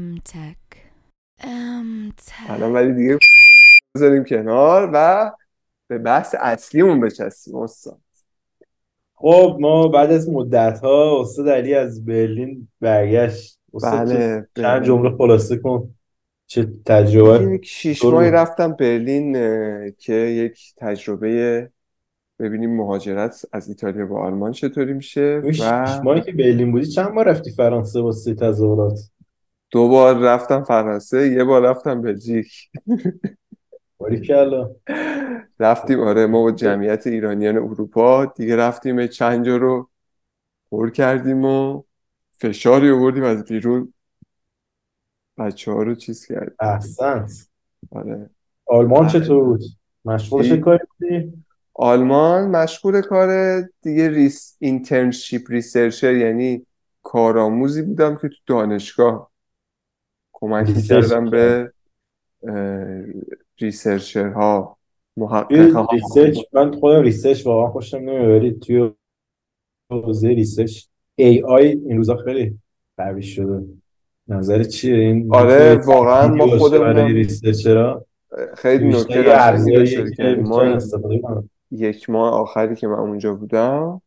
Emtech. Emtech. الان ولی دیگه بذاریم کنار و به بحث اصلیمون بچستیم استاد خب ما بعد از مدت ها استاد علی از برلین برگشت استاد بله چند. جمله خلاصه کن چه تجربه یک شیش ماهی؟ رفتم برلین که یک تجربه ببینیم مهاجرت از ایتالیا به آلمان چطوری میشه شیش و ماهی که برلین بودی چند بار رفتی فرانسه واسه تظاهرات دو بار رفتم فرانسه یه بار رفتم بلژیک. باریکلا رفتیم آره ما با جمعیت ایرانیان اروپا دیگه رفتیم چند جا رو پر کردیم و فشاری آوردیم از بیرون. بچه ها رو چیز کردیم. احسنت آره. آلمان چطور بود؟ مشغول چه؟ کاری بودی؟ آلمان مشغول کار دیگه research internship researcher یعنی کارآموزی بودم که تو دانشگاه. کمک می‌کردم به researcher ها توی محققها. research من خودم research واقعا خوشم نمیاد ولی توی حوزه research AI این روزا خیلی قوی شده. نظر چیه؟ این آره واقعا ما خودمونم researcher ها خیلی نکته ما استفاده یک ماه آخری که من اونجا بودم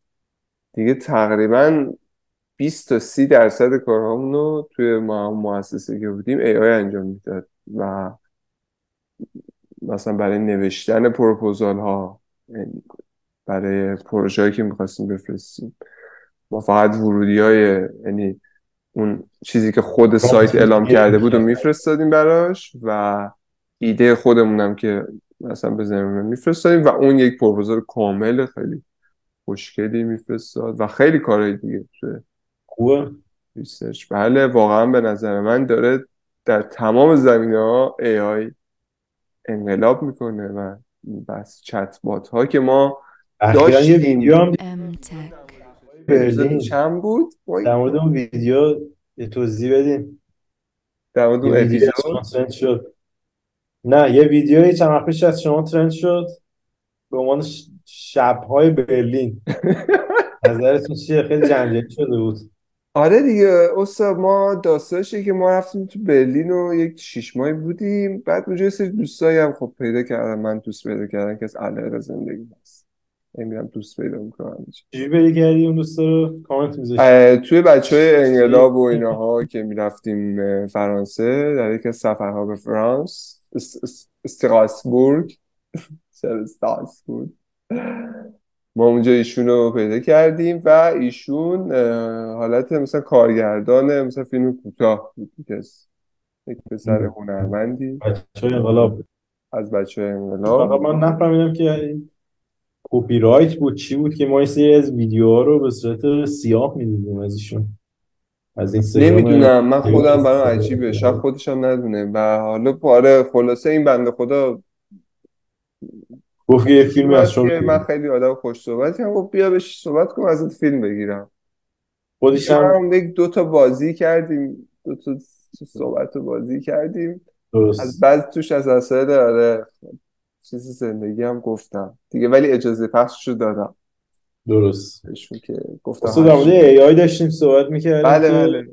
دیگه تقریبا 20 تا 30 درصد کارهامون رو توی ما مؤسسه که بودیم ای آی انجام می‌داد و مثلا برای نوشتن پروپوزال ها یعنی برای پروژه هایی که می‌خواستیم بفرستیم. ما فقط ورودی های یعنی اون چیزی که خود سایت اعلام کرده بود و میفرستادیم براش و ایده خودمونم که مثلا بزنیم میفرستادیم و اون یک پروپوزال کامل خیلی خوشگلی میفرستاد و خیلی کارهای دیگه توی خوبه. research بله واقعا به نظر من داره در تمام زمینه ها AI انقلاب می‌کنه و بس چت بات ها که ما داشتیم. ویدیو هم برلین چند بود؟ در مورد اون ویدیو یه توضیح بدین. در مورد اون اپیزود؟ شد. نه یه ویدیویی چند وقت پیش از شما ترند شد. به عنوان شب‌های برلین. نظرتون چیه؟ خیلی جنجالی شده بود. آره دیگه استاد ما داستانشه که ما رفتیم تو برلین و یک شیش ماهی بودیم. بعد اونجا یه سری دوستایی هم خب پیدا کردم من دوست پیدا کردم که از علاقه زندگی هست میرم دوست پیدا می‌کنم چجوری پیدا کردی اون دوستا رو؟ کامنت میذاشتی توی بچه های انقلاب و ایناها که می‌رفتیم فرانسه در از سفرها به فرانس است- است- استراسبورگ استراسبورگ ما اونجا ایشون رو پیدا کردیم و ایشون حالت مثلا کارگردان مثلا فیلم کوتاه بود یک پسر هنرمندی. بچه‌های انقلاب از بچه انقلاب. من نفهمیدم که این کپی رایت بود چی بود که ما یه سری از ویدیوها رو به صورت سیاه می‌دیدیم از ایشون. از اینستاگرام نمی‌دونم من خودم برام عجیبه. شاید خودش هم ندونه. و حالا آره خلاصه این بنده خدا گفت یه فیلمی از شما من. خیلی آدم خوش صحبتی هم. گفت بیا بهش صحبت کنم ازت فیلم بگیرم. خودش هم یک دو تا بازی کردیم. دو تا صحبت و بازی کردیم. از درست بعد توش از مسائل آره چیز زندگی هم گفتم. دیگه ولی اجازه پخشش رو دادم. درست. بهشون که گفتم اصلا در مورد. ای آی داشتیم صحبت می‌کردیم بله بله.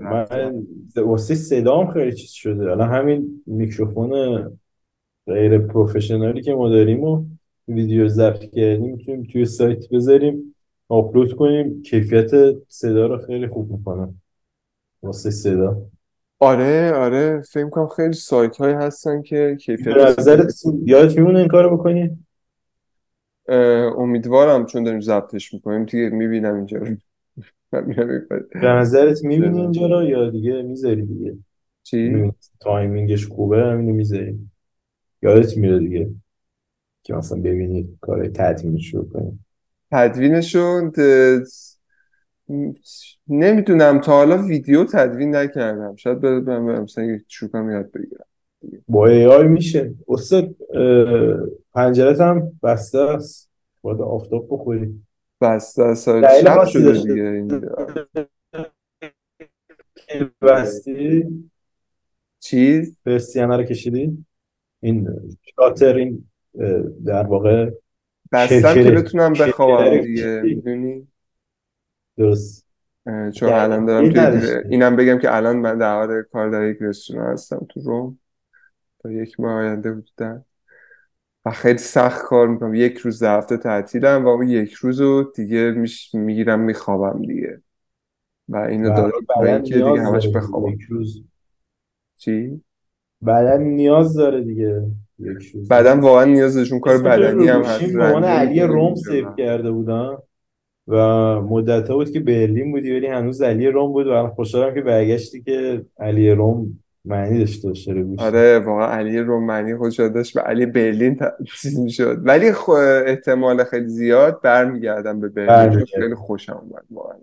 من واسه صدام خیلی چیز شده. الان همین میکروفون غیر پروفشنالی که ما داریم و ویدیو ضبط کردیم می‌تونیم توی سایت بذاریم آپلود کنیم. کیفیت صدا رو خیلی خوب می‌کنه واسه صدا. آره آره. فکر کنم خیلی سایت هایی هستن که کیفیت نظرت یادت میمونه این کارو بکنی؟ امیدوارم چون داریم ضبطش می‌کنیم. دیگه می‌بینم اینجا رو. به نظرت می‌بینی. اینجا رو یا دیگه می‌ذاری دیگه؟ چی؟ timing ش خوبه؟ همینو می‌ذاری. یادت میره دیگه که مثلا ببینی کار تدوینش رو کنی. تدوینشون نمی‌دونم. تا حالا ویدیو تدوین نکردم. شاید برم برم مثلا یک چوبم یاد بگیرم. با ای آی میشه. استاد پنجرت هم بسته است. باید آفتاب بخوری. بسته است. دلیل شب شده؟ دیگه اینجا بستی؟ چیز؟ پرسیانه رو کشیدی؟ این شاتر این در واقع بستم که بتونم بخوابم دیگه می‌دونی؟ درست. چون الان دارم این توی. اینم بگم که الان من در حال کار در یک رستوران هستم تو روم. تا یک ماه آینده حدودا و خیلی سخت کار می‌کنم. یک روز در هفته تعطیلم و اون یک روز رو دیگه میش... می‌گیرم میخوابم دیگه. و اینو دارم بدن اینکه دیگه همش بخوابم. یک روز. چی؟ بدن نیاز داره دیگه بعدم واقعا نیازشون کار اسم تو بدنی هم هست عنوان علی روم. سیو کرده بودم و مدت بود که برلین بودی ولی هنوز علی روم بود و خوشحالم که برگشتی که علی روم معنی داشته رو گوشی آره واقعا علی رومانی خودش داشت به علی برلین تبدیل می‌شد ولی. احتمال خیلی زیاد برمیگردم به برلین چون. خیلی خوشم اومد واقعا.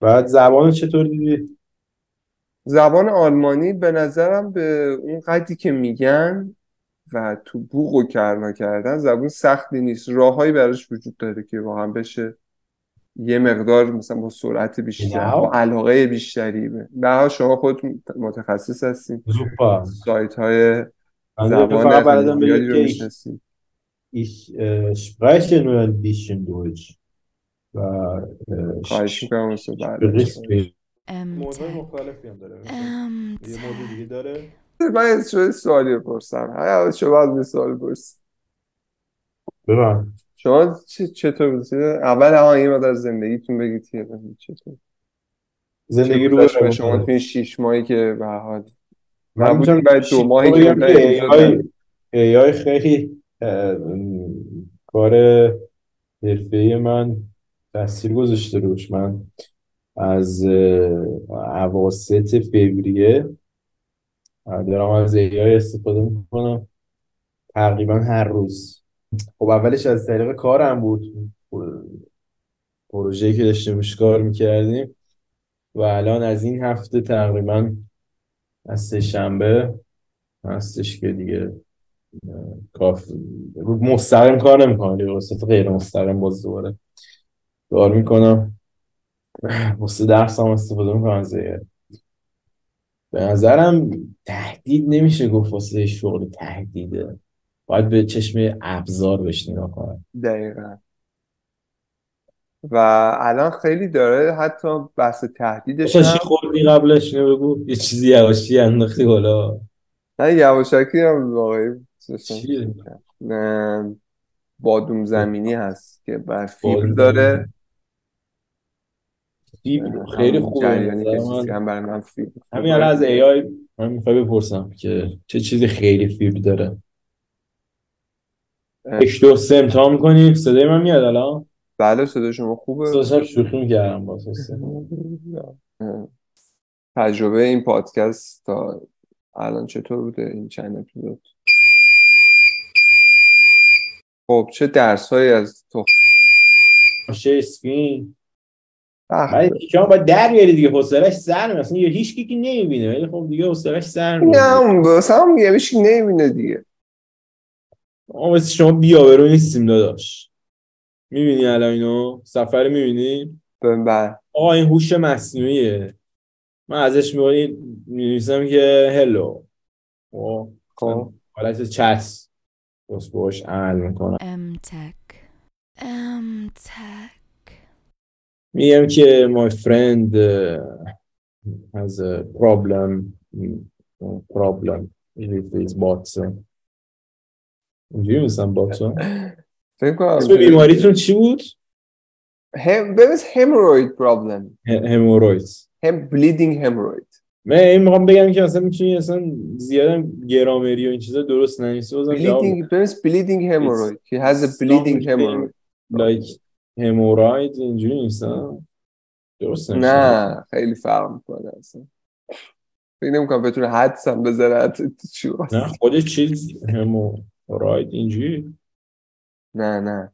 بعد زبان چطور دیدی؟ زبان آلمانی به نظرم به اون قدری که میگن و تو بوق و کرنا کردن زبان سختی نیست. راههایی براش وجود داره که واقعا بشه یه مقدار مثلا با سرعت بیشتر. با علاقه بیشتری. به شما خودتون متخصص هستین. سایت های زبان رو که ich, ich äh, spreche nur ein bisschen Deutsch äh, می‌کنم استاد بعد berichte Am موضوع. مختلفی هم داره یه موضوع دیگه. داره؟ من از شما سوالی بپرسم. هر شما از من سوال بپرسید ببین شما چه- چطور بود اول ها این مدار زندگیتون بگید که چطور. زندگی چه رو به شما. توی این شیش ماهی که به حال. من می‌تونم بعد دو ماهی که داریم. AI خیلی کار حرفه‌ای من تاثیر گذاشته روش. من از اواسط فوریه. دارم از AI استفاده می‌کنم. تقریبا هر روز. خب اولش از طریق کارم بود. پروژه‌ای که داشتیم کار می‌کردیم. و الان از این هفته تقریبا از سه شنبه هستش که دیگه کاف مستقیم کار نمی‌کنم. دیگه غیر مستقیم باز دوباره کار می‌کنم. واسه درسم استفاده می‌کنم AI. به نظرم تهدید نمیشه گفت واسه شغل تهدیده باید به چشم ابزار بهش نگاه کنم. دقیقا. و الان خیلی داره حتی بحث تهدیدش چی هم خوردی قبلش؟ اینو بگو. یه چیزی یواشی انداختی بالا. نه یواشکی هم واقعی بادوم زمینی هست که بر فیبر داره. خیلی همون خوبه. به جریانی که نظر چیزی من هم برای من فیبر همین الان از AI من می‌خوای بپرسم که چه چیزی خیلی فیبر داره. یک دو سه امتحان می‌کنیم صدای من میاد الان؟ بله صدا شما خوبه. داشتم شوخی می‌کردم با. تجربه این پادکست تا الان چطور بوده؟ این چند اپیزود؟ خب چه درس هایی از تو؟ ولی شما باید در بیاری دیگه حوصلش سر میره اصلا یه هیچ کی که نمی‌بینه ولی خب دیگه حوصلش سر میره هم واسه هم میگم هیچ کی نمی‌بینه دیگه. مثل شما بیابرو نیستیم داداش. می‌بینی الان اینو؟ سفر می‌بینی؟ بله آقا این هوش مصنوعیه. من ازش می‌نویسم که هلو. خب؟ خب. حالت چت بس باش عمل می‌کنم. Am Tag. Am Tag. میگم که my friend uh, has a problem problem with his bots اینجوری میسن bots فکر کنم اسم بیماریتون چی بود؟ هم ببین هموروید پرابلم هموروید هم بلیدینگ هموروید من این می‌خوام بگم که اصلا می‌تونی اصلا زیاده گرامری و این چیزا درست ننویسی بازم جواب بلیدینگ ببین بلیدینگ هموروید he has a bleeding hemorrhoid. لایک هموراید اینجوری نیستن درست نه خیلی فرق می‌کنه اصلا. فکر نمی‌کنم بتونه حدس هم بزنه حتی چی واسه. نه خود چیز هموراید اینجوری؟ نه نه.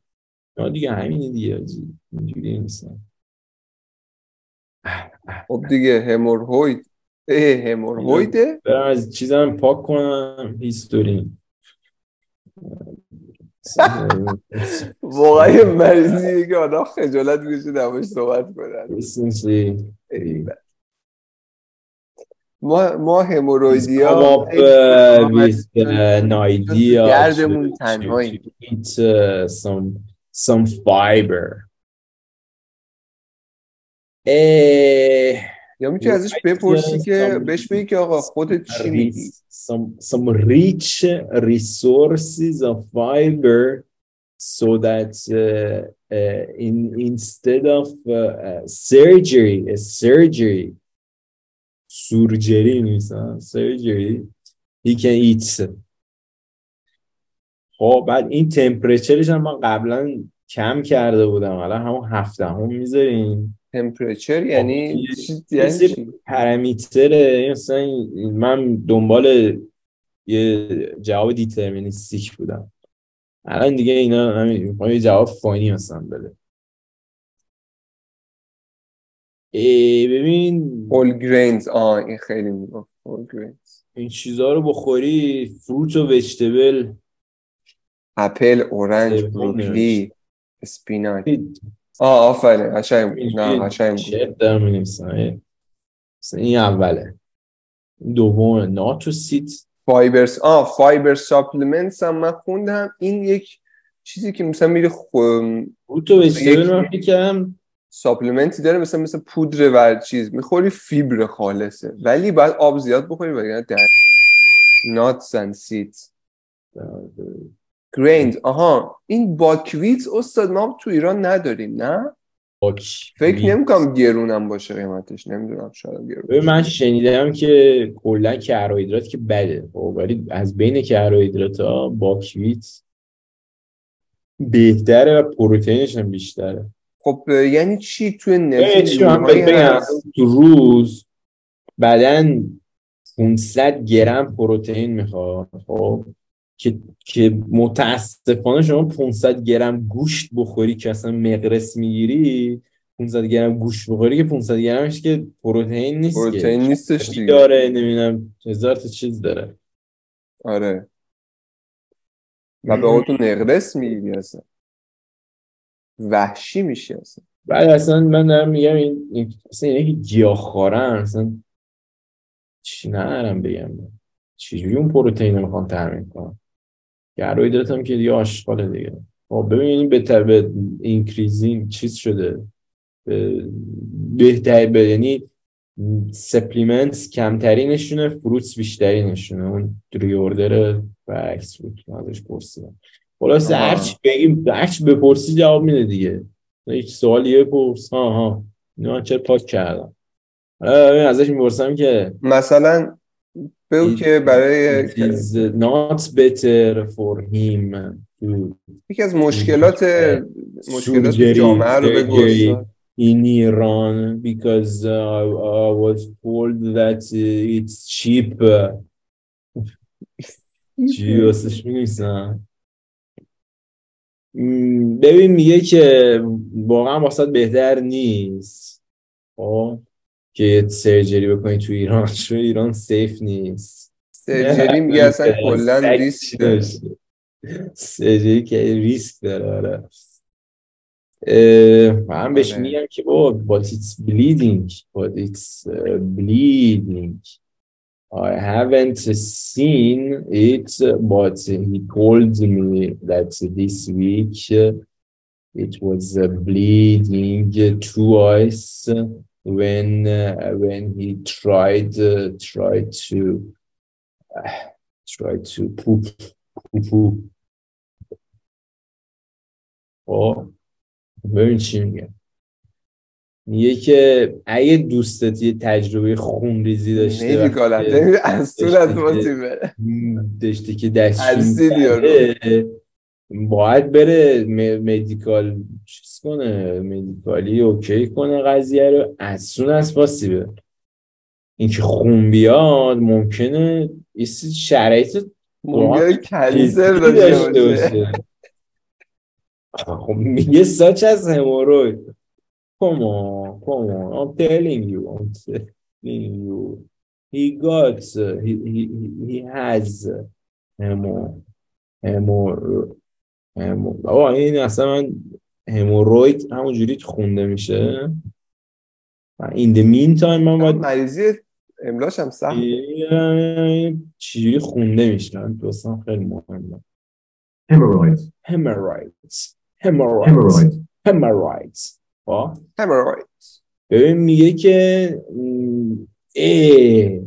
نه دیگه همینه دیگه اینجوری نیستن خب دیگه هموروید اه همورویده برم از چیزم پاک کنم هیستوری واقعا یه مریضیه که آدم خجالت می‌کشه نباش صحبت کنن. ما ما همورویدیا up with an idea گردمون to, تنهایی to eat uh, some fiber. اه، یا می‌تونی ازش بپرسی که بهش بگی که آقا خودت چی میگی؟ some, some rich resources of fiber so that uh, uh, in, instead of uh, uh, surgery, a surgery, surgery نیستن surgery, he can eat. خب بعد این تمپریچرش هم من قبلا کم کرده بودم. الان همون هفته هم می‌ذاریم. تمپریچر یعنی یه یعنی پرامیتره مثلا من دنبال یه جواب deterministic بودم. الان دیگه اینا همین یه جواب funny مثلا بده. ای ببین whole grains آه این خیلی whole grains این چیزها رو بخوری fruit و vegetable apple orange. broccoli spinach آه آفرین قشنگ بود. نه قشنگ بود. دارم می‌نویسم. مثلا این اوله. دومه. ناتو سیت فایبرز آه فایبر ساپلمنتس هم من خوندم. این یک چیزی که مثلا میری خو... فروت و وجتبل یک- کردم ساپلمنتی داره مثلا مثل پودر و چیز. می‌خوری فیبر خالصه. ولی باید آب زیاد بخوری وگرنه در ناتس اند سیدز گریند آها این باکویت استاد ما تو ایران نداریم نه؟ باک فکر نمی‌کنم گرونم باشه قیمتش نمی‌دونم شاید گرون من. شنیدم که کلا کربوهیدرات که بده خب ولی از بین کربوهیدرات ها باکویت بهتره و پروتئینش هم بیشتره. خب یعنی چی؟ توی بگم؟ تو روز بدن 500 گرم پروتئین می‌خواد خب؟ که که متاسفانه شما 500 گرم گوشت بخوری که اصلا مقرس می‌گیری 500 گرم گوشت بخوری که 500 گرمش که پروتئین نیست. پروتئین نیستش دیگه. داره نمی‌دونم هزار تا چیز داره. آره. و به اون تو نقرس می‌گیری اصلا. وحشی میشی اصلا. بعد اصلا من دارم میگم این اصلا اینه که گیاهخوارن اصلا چی ندارم بگم. چجوری اون پروتئین رو می‌خوان تامین کنن کربوهیدرات هم که دیگه آشغاله دیگه. خب ببینید به تبع increasing چیز شده. به- بهتر به یعنی supplement کمترینشونه fruits بیشترینشونه. اون reverse order برعکس بود ازش پرسیدم. خلاصه آها. هرچی بگیم هرچی بپرسی جواب میده دیگه. هیچ سوالی بپرس ها ها اینو من چرا پاک کردم؟ ببین ازش می‌پرسم که مثلا بگو که برای is not better for him to یکی از مشکلات مشکلات جامعه رو بگو. in Iran because uh, I was told that uh, it's cheap. چی واسش ببین میگه که واقعا واسه بهتر نیست. خب؟ که سرجری بکنی تو ایران چون ایران سیف نیست. سرجری میگه اصلا کلا سگ ریسک داره. داشته. سرجری که ریسک داره آره. اه، من بهش آره. میگم که بابا but it's bleeding but it's uh, bleeding. I haven't seen it but he told me that this week uh, it was uh, bleeding twice. When uh, when he tried uh, tried to uh, tried to poop poo poo خب ببین چی میگه. میگه که اگه دوستت یه تجربه خونریزی داشته هم از تو از بره داشته که. کرده، باید بره مدیکال چیز کنه مدیکالی اوکی کنه قضیه رو. از سون از پاسیبل. اینکه خون بیاد ممکنه یه سری شرایط جدی داشته باشه. خب میگه such as hemorrhoid come on come on. I'm telling you I'm telling you. He got he, he, he has hemo آقا این اصلا من هموروید همونجوری خونده میشه. و in the meantime من باید مریضی املاش هم سخت. چجوری خونده میشه من دوستان خیلی مهمه. Hemorrhoids, hemorrhoids. Hemorrhoids. Hemorrhoids, hemorrhoids. خب؟ همراید ببین میگه که اه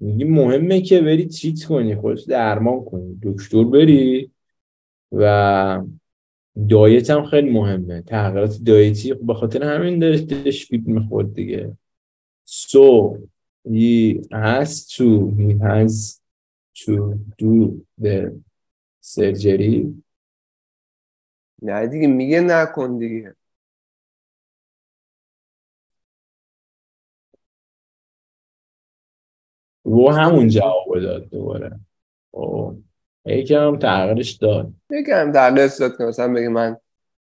میگه مهمه که بری تریت کنی خودت درمان کنی. دکتر بری. و دایت هم خیلی مهمه. تغییرات دایتی به خاطر همین داره دلش فیلم می‌خورد دیگه. so he has to he has to do the surgery نه دیگه میگه نکن دیگه. و همون جواب داد دوباره. یکم تغییرش داد. یکم در داد که مثلا بگه من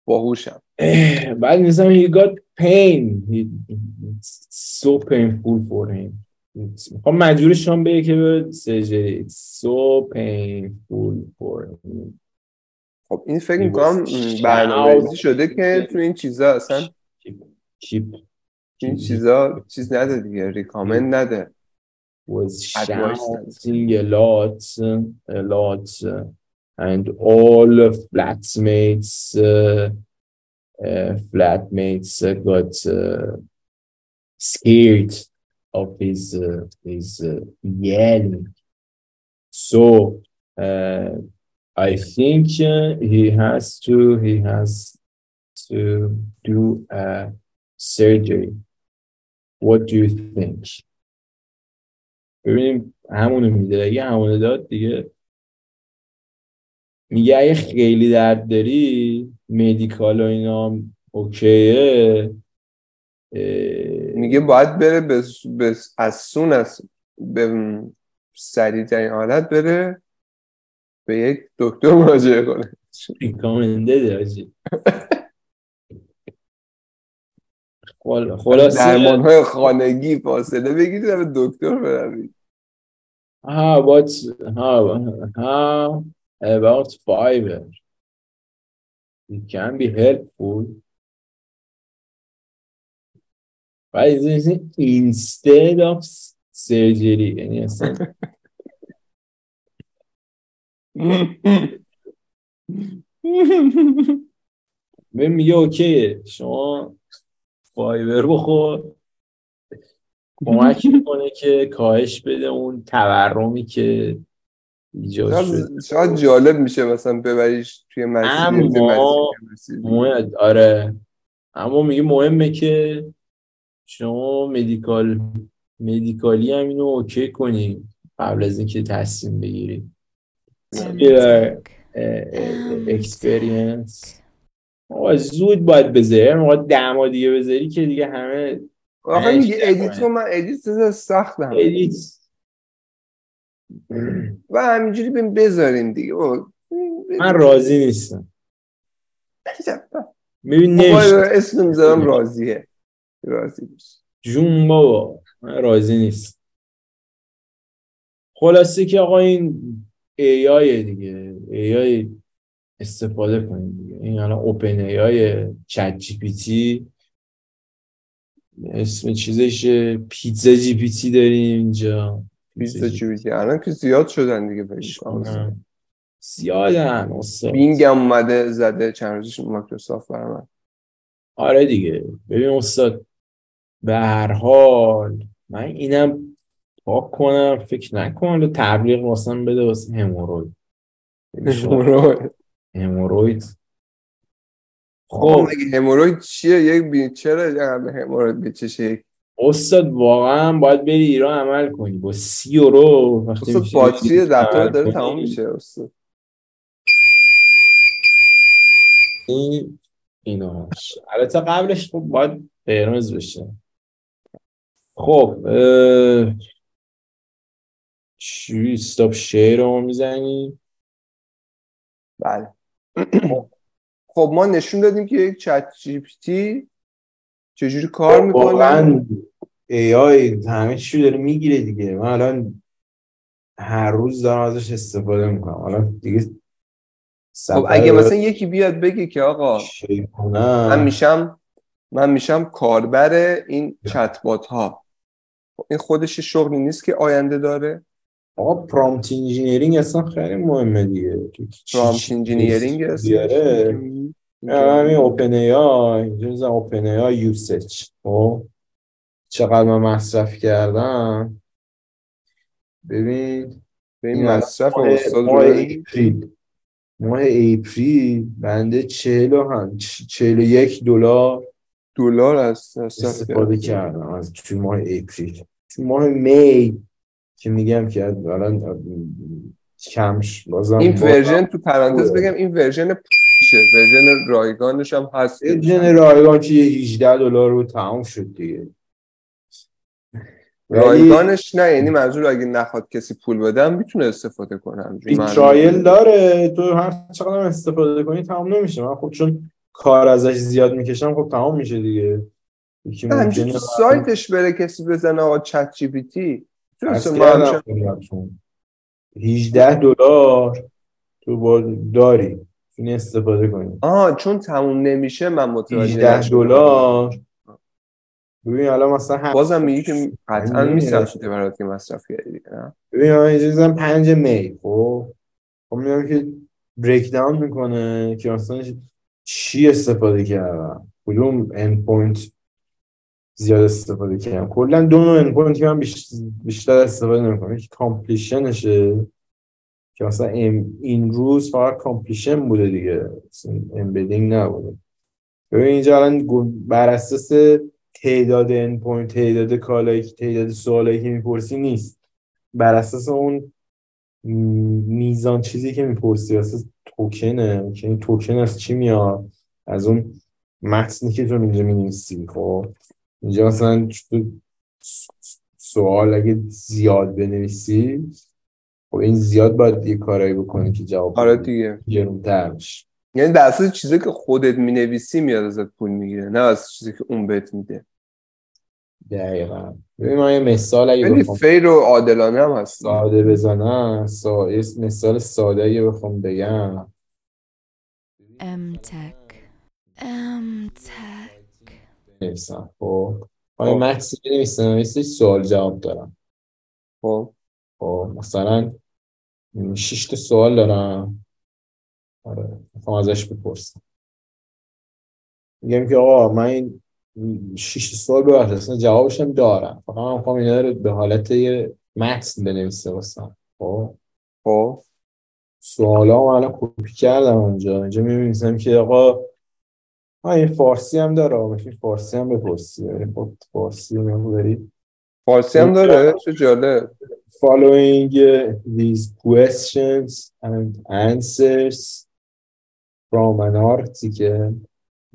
باهوشم. اه، بعد مثلا he got pain. He, it's so painful for him. It's- خب مجبورش هم بگه که به سرجری it's so painful for him. خب این فکر می‌کنم برنامه‌ریزی شده که تو این چیزا اصلا تو این چیزا چیز نده دیگه ریکامند نده. Was shouting a lot, a lot, uh, and all the flatmates, uh, uh, flatmates got uh, scared of his uh, his uh, yelling. So uh, I think uh, he has to he has to do a surgery. What do you think? ببینیم همونو میده. اگه همونو داد دیگه میگه اگه خیلی درد داری مدیکال و اینا اوکیه. میگه باید بره به به از سون از به سریع ترین حالت بره به یک دکتر مراجعه کنه. ریکامنده داشتی خلاصه درمان های خانگی فاصله بگیرید و به دکتر بروید. how about how, how about fiber it can be helpful. But it's instead of surgery? یعنی اصلا ببین میگه اوکیه. شما فایبر بخور. کمک می‌کنه که کاهش بده اون تورمی که ایجاد شده. شاید- جالب میشه مثلا ببریش توی مسیر اما-. مهم- آره. اما میگه مهمه که شما مدیکال مدیکالی هم اینو اوکی کنی قبل از اینکه تصمیم بگیری. اکسپریانس آقا زود باید بذاری موقع ده ماه دیگه بذاری که دیگه همه آخه میگه. ادیت رو من ادیت سختم. ادیت. و همینجوری بیم بذاریم دیگه. بابا. من راضی نیستم. ببین اسم می‌ذارم راضیه. راضی باش. جون بابا من راضی نیست خلاصه که آقا این AI دیگه. ای آی استفاده کنید دیگه. این الان اوپن ای آی چت جی پی تی اسم چیزش PizzaGPT داریم اینجا. بیست چی بیتی الان که زیاد شدن دیگه. زیادن بینگ هم اومده زده. چند روزش مایکروسافت برای من. آره دیگه. ببین استاد به هر حال من اینم پاک کنم فکر نکنم تبلیغ واسم بده واسه هموروید هموروید خب خب. مگه هموروید چیه؟ یک بی چرا به هموروید یک؟ استاد واقعا باید بری ایران عمل کنی. با سی یورو وقتی میشه باتری لپتاپ داره تمام میشه اصلا این ایناش البته قبلش خب باید قرمز بشه. خب اه... چی؟ استاپ شیر رو می‌زنی بله. خب ما نشون دادیم که یک ChatGPT چجوری کار می‌کنه. واقعا AI همه چی داره می‌گیره دیگه. من الان هر روز دارم ازش استفاده می‌کنم. الان دیگه خب اگه مثلا یکی بیاد بگه که آقا من میشم من میشم کاربر این چت بات ها خب این خودش شغلی نیست که آینده داره. آقا prompt engineering اصلا خیلی مهمه دیگه. پرامپت انجینیرینگ بیاره همین اوپن ای آی اوپن ای آی یوسج چقدر من مصرف کردم؟ ببین به این این الان مصرف است تو اپریل. ماه اپریل بنده چهل و هم چهل و یک دلار دلار از استفاده کردم از توی ماه اپریل. توی ماه می که میگم که الان کمش بازم این ورژن تو پرانتز. بگم این ورژن پشه ورژن رایگانش هم هست جن رایگان که یه 18 دلار رو تمام شد دیگه ولی رایگانش نه یعنی منظور اگه نخواد کسی پول بدم می‌تونه استفاده معلومه. ترایل داره تو هر چقدر استفاده کنی تمام نمیشه من خب چون کار ازش زیاد می‌کشم خب تمام میشه دیگه یکی تو سایتش بره کسی بزنه آقا چت جی پی تی. 18 دلار تو داری. می‌تونی استفاده کنی. آها چون تموم نمیشه من متوجه 18 نشدم. دلار. ببین الان مثلا هم بازم میگی که قطعا همین میصرفه برات که مصرف کردی نه؟ ببین من اینجا دیدم 5 می خب؟ خب میگم که بریک داون می‌کنه که مثلا چی استفاده کردم؟ کدوم endpoint زیاد استفاده کردم. کلا دو نوع endpoint که من بیش- بیشتر استفاده نمی‌کنم. یکی completion شه که مثلا این روز فقط completion بوده دیگه. embedding نبوده. ببین اینجا الان بر اساس تعداد endpoint تعداد call هایی که تعداد سوالایی که می‌پرسی نیست. بر اساس اون میزان چیزی که می‌پرسی اساس توکنه که این توکن از چی میاد؟ از اون متنی که تو اینجا می‌نویسی خب؟ اینجا مثلا سوال اگه زیاد بنویسی خب این زیاد باید یه کارایی بکنی که جواب آره. دیگه. گرون‌تر میشه یعنی در اساس چیزی که خودت می‌نویسی میاد ازت پول می‌گیره نه از چیزی که اون بهت میده. دقیقا. ببین من یه مثال اگه خیلی بخوام فیر و عادلانه هم هست. ساده بزنم. سا... یه مثال ساده اگه بخوام بگم. M Tech. بنویسم خب. یه خب. متنی بنویسم یه سوال جواب دارم. خب. خب مثلا شش تا سوال دارم. آره می‌خوام ازش بپرسم. میگم که آقا من این شش سوال ببخشید اصلا جوابش هم دارم. فقط من می‌خوام اینا رو به حالت یه متن بنویسه واسم. خب. خب. سوالا الان کپی کردم اونجا. اینجا می‌نویسم که آقا ها این فارسی هم داره میشه فارسی هم بپرسی. خب فارسی هم داری فارسی هم داره؟ چه جالب. following these questions and answers from an article.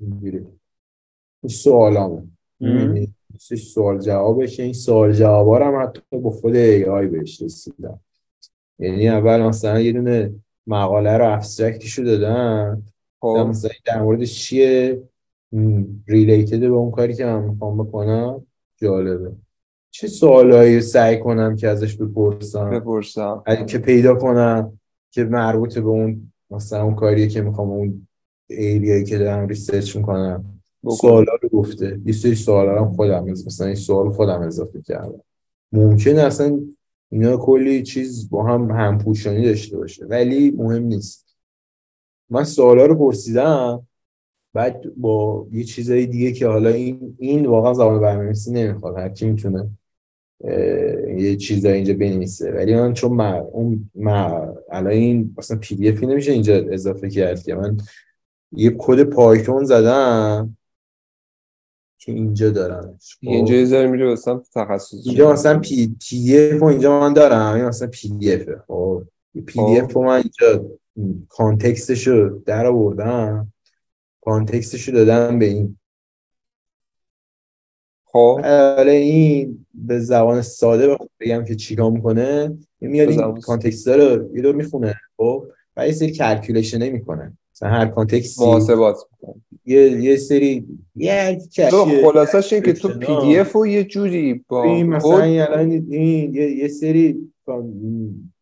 اینجوری. این سوالامه یه سوال جوابه که این سوال جوابا هم حتی با خود AI بهش رسیدم. یعنی اول مثلا یه دونه مقاله رو abstract شو دادن. دیدم خب. در موردش چیه؟ related به اون کاری که من می‌خوام بکنم؟ جالبه. چه سوالایی سعی کنم که ازش بپرسم؟ بپرسم. که پیدا کنم که مربوط به اون مثلا اون کاریه که می‌خوام اون area یی که دارم research می‌کنم. سوالا رو گفته. یه سری سوالا هم خودم مثلا این سوال خودم اضافه کردم. ممکنه اصلا اینا کلی چیز با هم همپوشانی داشته باشه ولی مهم نیست. من سوالا رو پرسیدم بعد با یه چیزای دیگه که حالا این این واقعا زبان برنامه‌نویسی نمی‌خواد هر کی می‌تونه یه چیزایی اینجا بنویسه. ولی من چون من اون من الان این مثلا پی دی افی نمیشه اینجا اضافه کرد که من یه کد پایتون زدم که اینجا دارم. اینجا یه ذره میره مثلا تخصص اینجا مثلا PDF اینجا من دارم این مثلا PDF خب. PDF رو من اینجا context ش رو در آوردم. context ش رو دادم به این. خب. حالا این به زبان ساده بگم که چیکار می‌کنه؟ میاد این context رو یه دور می‌خونه خب؟ و یه سری calculation می‌کنه. مثلا هر context ی محاسبات یه یه سری یه کشی خلاصش اینه که تو پی دی. اف رو یه جوری با این مثلا الان این یه, یه سری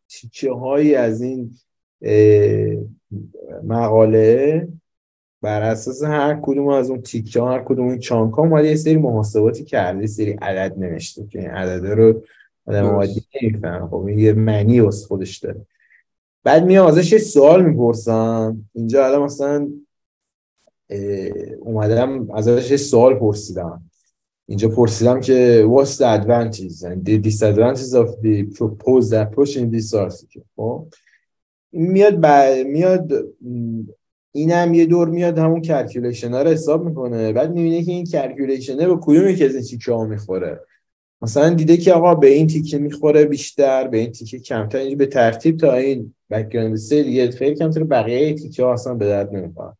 تیکه هایی از این مقاله بر اساس هر کدوم از اون تیکه هر کدوم این چانک ها اومده یه سری محاسباتی کرده یه سری عدد نوشته که این عدده رو آدم. عادی نمی‌فهمه. خب این یه معنی واسه خودش داره. بعد میام ازش یه سوال می‌پرسم اینجا الان مثلا اومدم ازش یه سوال پرسیدم. اینجا پرسیدم که what's the advantages and the disadvantages of the proposed approach in this article. خب؟ میاد ب... میاد اینم یه دور میاد همون calculation ها رو حساب می‌کنه. بعد می‌بینه که این calculation به کدوم یکی از این تیکه ها می‌خوره؟ مثلا دیده که آقا به این تیکه می‌خوره بیشتر به این تیکه کمتر اینجا به ترتیب تا این background سه دیگه خیلی کمتر بقیه تیکه ها اصلا به درد نمی‌خوره.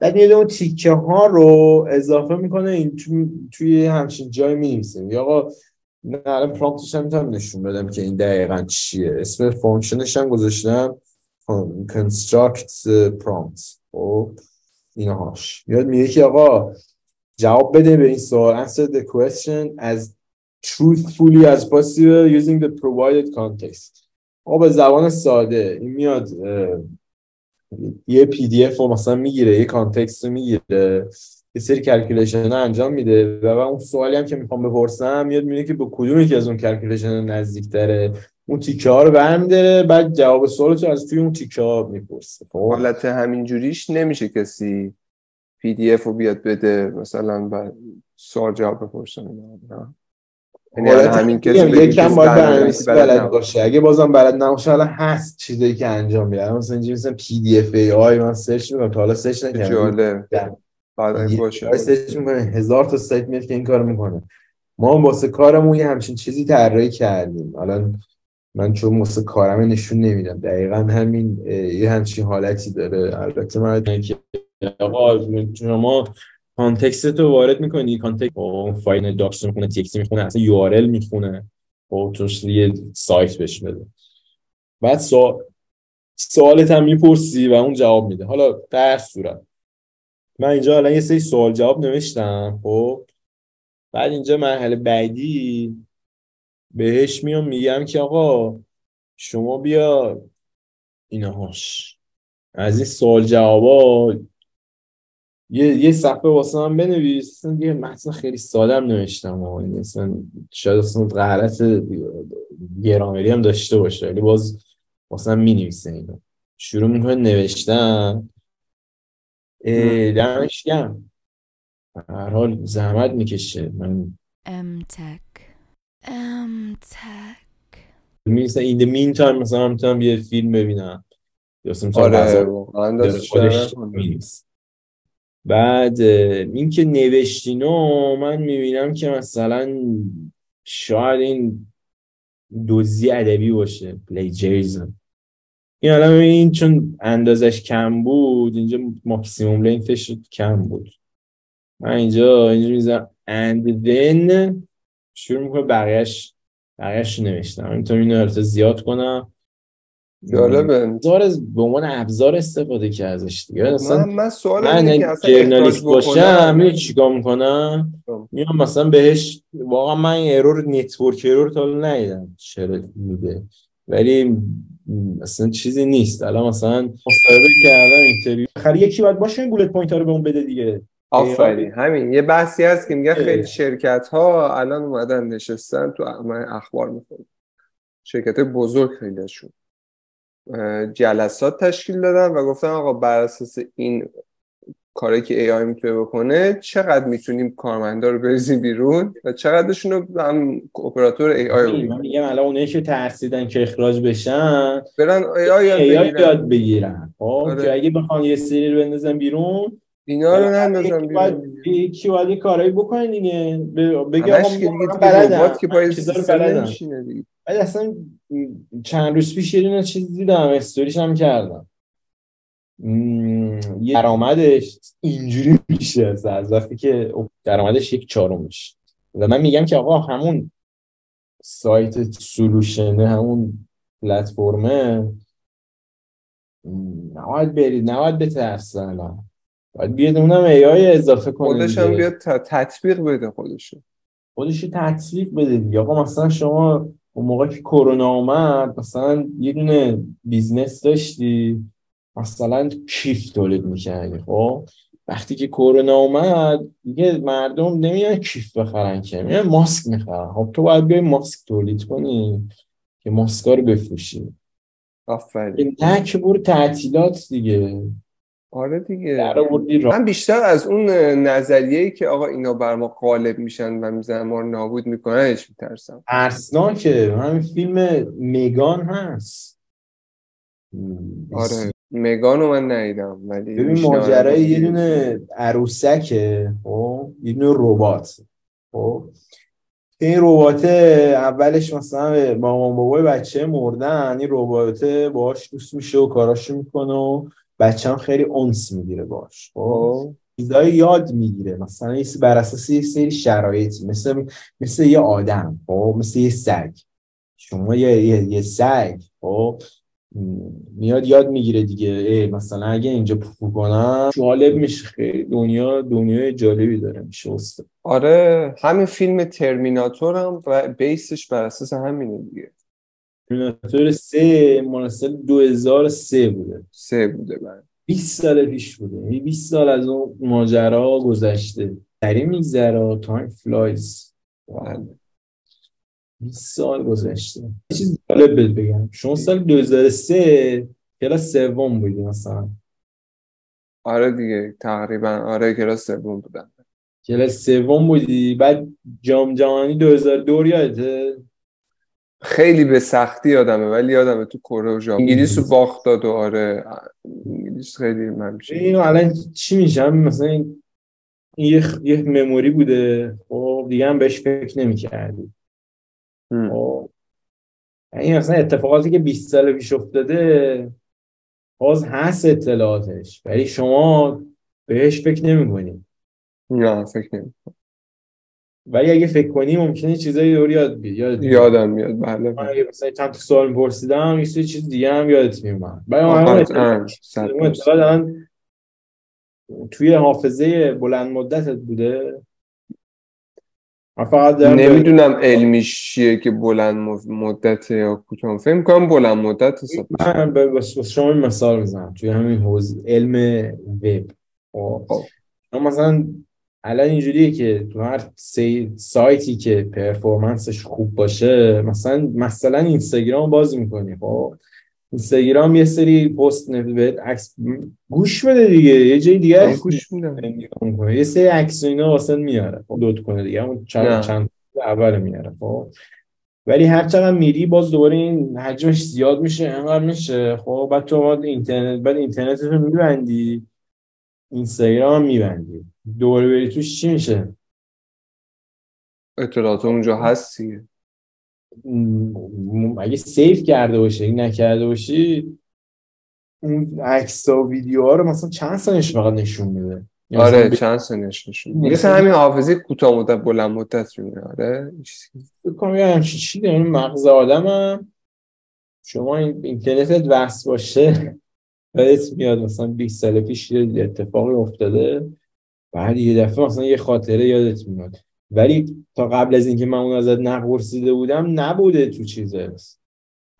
بعد میاد اون تیکه ها رو اضافه می‌کنه این تو... توی همچین جای می‌نویسیم. یا آقا نه الان prompt ش هم می‌تونم نشون بدم که این دقیقا چیه. اسم function ش هم گذاشتم. Construct prompt خب اینهاش. میاد میگه که آقا جواب بده به این سوال answer the question as truthfully as possible using the provided context. آقا به زبان ساده این میاد یه PDF رو مثلا می‌گیره یه context رو می‌گیره یه سری calculation انجام میده و اون سوالی هم که می‌خوام بپرسم میاد می‌بینه که به کدوم یکی از اون calculation نزدیک تره اون تیکه ها رو برمیداره بعد جواب سوالش از توی اون تیکه ها می‌پرسه. خب. حالت همین جوریش نمیشه کسی PDF رو بیاد بده مثلا بعد سوال جواب بپرسن یعنی همین کسی یکم باید برنامه‌نویسی بلد. باشه. اگه بازم بلد نباشه حالا هست چیزایی که انجام میده. مثلا اینجوری مثلا PDF AI من search می‌کنم. تا حالا search نکردم. جالب. در- بعد باشه search می‌کنه هزار تا سایت میاد که این کارو می‌کنه. ما هم واسه کارمون یه همچین چیزی طراحی کردیم. الان من چون واسه کارم نشون نمیدم. دقیقا همین یه همچین حالتی داره. البته من آقا شما context رو وارد می‌کنی. context فایل docs می‌خونه X می‌خونه اصلا URL می‌خونه. خب توش یه سایت بهش بده بعد سوال سوالت هم می‌پرسی و اون جواب میده. حالا در صورت. من اینجا الان یه سری سوال جواب نوشتم خب. بعد اینجا مرحله بعدی بهش میام میگم که آقا شما بیا اینهاش از این سوال جوابا یه یه صفحه واسه من بنویس. یه متن خیلی ساده هم نوشتم و این اصلا شاید اصلا غلط گرامری هم داشته باشه. ولی باز واسه من می‌نویسه اینو. شروع می‌کنه نوشتن. دمش گرم. هر حال زحمت می‌کشه. من MTech. MTech. می‌رسه این the meantime مثلا من می‌تونم یه فیلم ببینم یا مثلا می‌تونم آره. بعد این که نوشتینو من می‌بینم که مثلا شاید این دوزی ادبی باشه پلیجریزم این الان این چون اندازش کم بود اینجا ماکسیموم لنگتش کم بود من اینجا اینجا می‌ذارم and then شروع می‌کنه بقیهش بقیهش رو نوشتم من می‌تونم اینو البته زیاد کنم. جالبه. ابزار از- به عنوان ابزار استفاده که ازش دیگه. اصلا من من سوال من اینه که اصلا journalist باشم بکنم. می‌دونی چیکار می‌کنم؟ خب. میام مثلا بهش واقعا من این error network error تا حالا ندیدم چرا میده. ولی اصلا چیزی نیست. الان مثلا مصاحبه کردم interview آخر یکی باید باشه این bullet point ها رو به اون بده دیگه. آفرین. همین. یه بحثی هست که میگن اه. خیلی شرکت ها الان اومدن نشستن تو اخبار می‌خونم شرکت بزرگ خیلیشون جلسات تشکیل دادن و گفتن آقا بر اساس این کاری که ای آی می‌تونه بکنه چقدر می‌تونیم کارمندا رو بریزیم بیرون و چقدرشون رو هم اپراتور ای آی رو میگم الان اونایی که ترسیدن که اخراج بشن برن ای آی یاد AI بگیرن. یاد بگیرن. خب آره. اگه بخوان یه سری رو بندازن بیرون اینا رو بیرون یکی باید یه کارایی بکنه دیگه. بگه آقا که دیگه بلدم. که پای بلدم. ولی اصلا چند روز پیش یه دونه چیز دیدم استوریش هم کردم. م، یه درآمدش اینجوری میشه از وقتی که درآمدش یک چهارم میشه و من میگم که آقا همون سایت سولوشنه همون پلتفرمه نباید برید نباید بترسه الان. باید بیاد اونم AI اضافه کنه خودش هم. بیاد تطبیق بده خودشو خودش رو تطبیق بده دیگه. آقا مثلا شما اون موقع که کرونا اومد مثلا یه دونه business داشتی مثلا کیف تولید می‌کردی خب؟ وقتی که کرونا اومد دیگه مردم نمیان کیف بخرن که میان ماسک می‌خرن. خب تو باید بیای ماسک تولید کنی که ماسکا رو بفروشی. آفرین. نه که برو تعطیلات دیگه. آره دیگه. من بیشتر از اون نظریه‌ای که آقا اینا بر ما غالب میشن و می‌زنن ما رو نابود میکننش میترسم. ترسناکه همین فیلم میگان هست. آره مگان رو من ندیدم ولی ببین. ماجرای یه دونه عروسکه خب؟ یه دونه ربات خب؟ که این ربات اولش مثلا با مامان بابای بچه مردن این ربات باهاش دوست میشه و کاراشو می‌کنه و بچه هم خیلی انس می‌گیره باش. خب؟ چیزایی یاد می‌گیره. مثلا یه سی- بر اساس یه سری شرایطی مثل مثل یه آدم خب؟ مثل یه سگ. شما یه یه, یه سگ خب؟ میاد یاد می‌گیره دیگه. ای مثلا اگه اینجا پوپو کنم جالب میشه. خیلی دنیا دنیای جالبی داره میشه آره همین فیلم ترمیناتور هم و بیسش بر اساس همینه دیگه. ترمیناتور سه مال سال 2003 بوده. سه بوده من 20 سال پیش بوده. یعنی 20 سال از اون ماجرا گذشته. سریع میگذره time flies بله. 20 سال گذشته. یه چیز جالب بگم. شما سال 2003 کلاس سوم بودی مثلا. آره دیگه تقریبا. آره کلاس سوم بودم. کلاس سوم بودی. بعد جام جهانی 2002 یادته خیلی به سختی یادمه ولی یادمه تو کره و ژاپن. انگلیس رو باخت داد و آره انگلیس خیلی من میشه اینو الان چی میشه مثلا این یه خ- یه مموری بوده. خب دیگه هم بهش فکر نمی‌کردی. خب. این مثلا اتفاقاتی که 20 سال پیش افتاده باز هست اطلاعاتش. ولی شما بهش فکر نمی‌کنی. نه فکر نمی ولی اگه فکر کنی ممکنه چیزایی دور یاد بیاد بیاد. یادم میاد بله من اگه مثلا چند تا سوال می‌پرسیدم یه سری چیز دیگه هم یادت میومد ولی من. اطلاعات الان توی حافظه بلند مدتت بوده من فقط نمی‌دونم علمیش چیه که بلند م- مدته یا کوتاه فکر کنم بلند مدت. من به شما این مثال بزنم توی همین حوزه علم وب خب. خب. مثلا الان اینجوریه که تو هر سی سایتی که پرفورمنسش خوب باشه مثلا مثلا اینستاگرام باز می‌کنی خب؟ اینستاگرام یه سری پست بهت عکس گوش بده دیگه یه جای دیگه گوش میدم. می‌کنی. یه سری عکس و اینا واسه میاره خب؟ دوت کنه دیگه. نه. چند چند اول میاره خب؟ ولی هر چقدر میری باز دوباره این حجمش زیاد میشه انقدر میشه خب؟ بعد تو اینترنت بعد اینترنت رو میبندی. اینستاگرام هم میبندی. دوباره بری توش چی میشه؟ اطلاعات اونجا هست دیگه. اگه سیف کرده باشی اگه نکرده باشی اون عکس و ویدیوها رو مثلا چند سالش فقط نشون میده؟ مثلا آره به- چند سنش نشون مثلا- مثل همین حافظه کوتاه مدت بلند مدت میمونه آره این چیزی. فکر کنم یه همچین چی مغز آدمم. شما این اینترنتت وصل باشه. یادت میاد مثلا 20 سال پیش یه اتفاقی افتاده. بعد یه دفعه مثلا یه خاطره یادت میاد. ولی تا قبل از اینکه من اون ازت نپرسیده بودم نبوده تو چیزه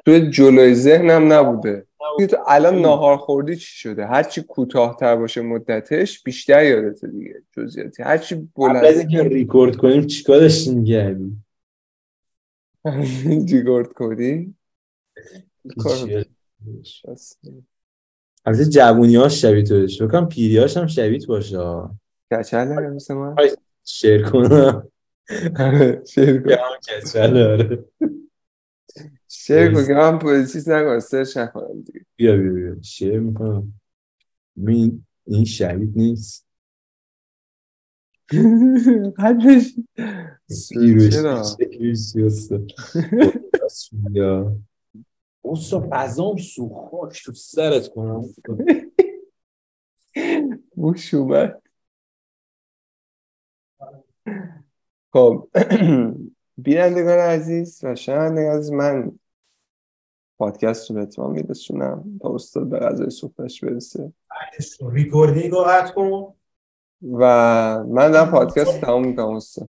تو جلوی ذهنم نبوده. تو الان ناهار خوردی چی شده؟ هرچی کوتاهتر باشه مدتش بیشتر یادته دیگه جزئیاتی. هرچی قبل از بلند اینکه ریکورد کنیم چیکار داشتیم می‌کردی دیگارد کردی هیچی. البته جوونی ها شبیه تو داشت بکنم پیری هاش هم شبیه باشه کچله مثل من شیر کنم شیر کن. یا هم کچله آره. شیر کن که من چیز نکنم سرش نکنم دیگه بیا بیا بیا. شیر می‌کنم. این این شبیه نیست. قدش. پیروش چرا؟ یا اوستا پزام سو خاک تو سرت کنم. بوش اومد خب. بینندگان عزیز و شنوندگان عزیز من پادکست رو به اتمام میرسونم. تا استاد به غذای صبحش برسه. ریکوردینگ رو قطع کن. و من در پادکست تمام می‌کنم استاد.